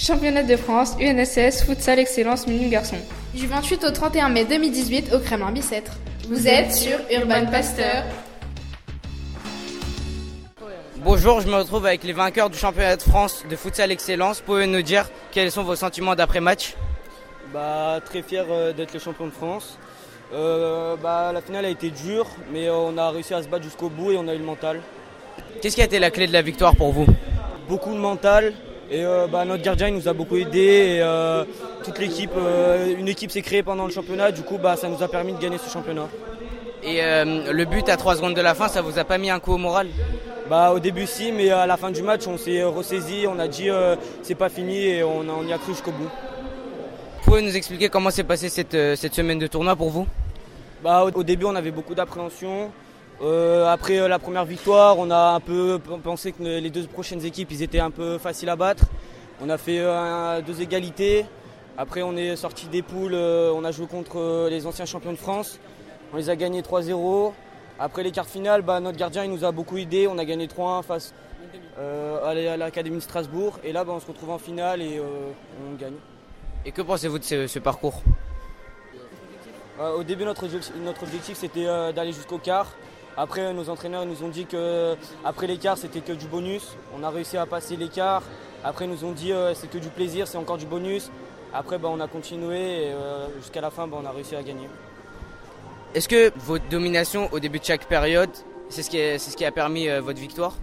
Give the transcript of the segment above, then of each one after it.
Championnat de France, UNSS, Futsal Excellence Mini Garçon. Du 28 au 31 mai 2018 au Kremlin Bicêtre. Vous êtes sur Urban Pasteur. Bonjour, je me retrouve avec les vainqueurs du championnat de France de futsal excellence. Pouvez-vous nous dire quels sont vos sentiments d'après-match bah, Très fier euh, d'être le champion de France. Euh, bah, la finale a été dure, mais euh, on a réussi à se battre jusqu'au bout et on a eu le mental. Qu'est-ce qui a été la clé de la victoire pour vous? Beaucoup de mental. Et bah, notre gardien il nous a beaucoup aidé. Et, toute l'équipe, une équipe s'est créée pendant le championnat. Du coup, bah, ça nous a permis de gagner ce championnat. Et le but à 3 secondes de la fin, ça vous a pas mis un coup au moral? Bah, au début si, mais à la fin du match on s'est ressaisi, on a dit euh, c'est pas fini et on, on y a cru jusqu'au bout. Pouvez nous expliquer comment s'est passée cette, euh, cette, semaine de tournoi pour vous? Bah, au, début on avait beaucoup d'appréhension. Euh, après la première victoire, on a un peu pensé que les deux prochaines équipes ils étaient un peu faciles à battre. On a fait deux égalités. Après on est sorti des poules, on a joué contre les anciens champions de France. On les a gagnés 3-0. Après les quarts finales, bah, notre gardien il nous a beaucoup aidé. On a gagné 3-1 face euh, à l'Académie de Strasbourg. Et là, bah, on se retrouve en finale et euh, on gagne. Et que pensez-vous de ce, parcours? Euh, Au début, notre, notre objectif c'était d'aller jusqu'au quart. Après, nos entraîneurs nous ont dit qu'après les quarts, c'était que du bonus. On a réussi à passer quarts. Après, ils nous ont dit c'est que du plaisir, c'est encore du bonus. Après, bah, on a continué et jusqu'à la fin, bah, on a réussi à gagner. Est-ce que votre domination au début de chaque période, c'est ce, qui ce qui a permis euh, votre victoire?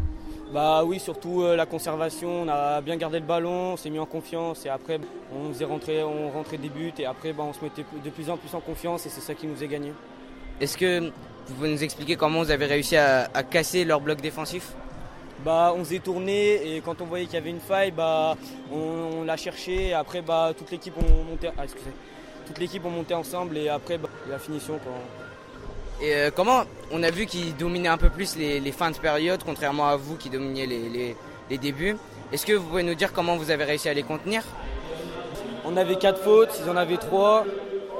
Bah oui, surtout euh, la conservation, on a bien gardé le ballon, on s'est mis en confiance et après on faisait rentrer, on rentrait des buts et après bah, on se mettait de plus en plus en confiance et c'est ça qui nous a gagné. Est-ce que vous pouvez nous expliquer comment vous avez réussi à, casser leur bloc défensif? Bah, on s'est tourné et quand on voyait qu'il y avait une faille, bah, on, l'a cherché et après bah, toute l'équipe on montait. Ah, excusez toute l'équipe ont monté ensemble et après bah, la finition. Et euh, comment on a vu qu'ils dominaient un peu plus les, fins de période, contrairement à vous qui dominiez les, débuts? Est-ce que vous pouvez nous dire comment vous avez réussi à les contenir? On avait quatre fautes, ils en avaient trois.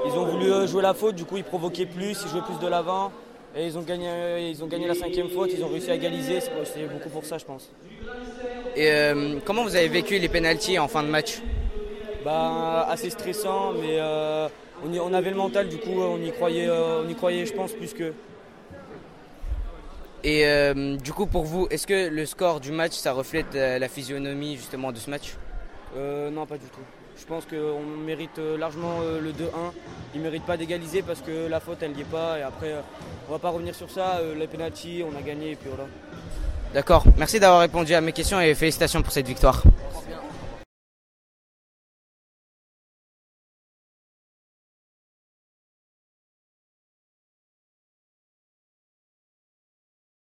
Ils ont voulu euh, jouer la faute, du coup ils provoquaient plus, ils jouaient plus de l'avant. Et ils ont, gagné, euh, ils ont gagné la cinquième faute, ils ont réussi à égaliser, c'est beaucoup pour ça je pense. Et comment vous avez vécu les pénalties en fin de match? Bah, assez stressant, mais euh, on, avait le mental, du coup on y croyait, euh, on y croyait je pense, plus que. Et euh, du coup pour vous, est-ce que le score du match, ça reflète la physionomie justement de ce match? Non, pas du tout. Je pense qu'on mérite largement le 2-1. Il ne mérite pas d'égaliser parce que la faute, elle n'y est pas. Et après, on va pas revenir sur ça. les pénalties, on a gagné et puis voilà. D'accord. Merci d'avoir répondu à mes questions et félicitations pour cette victoire.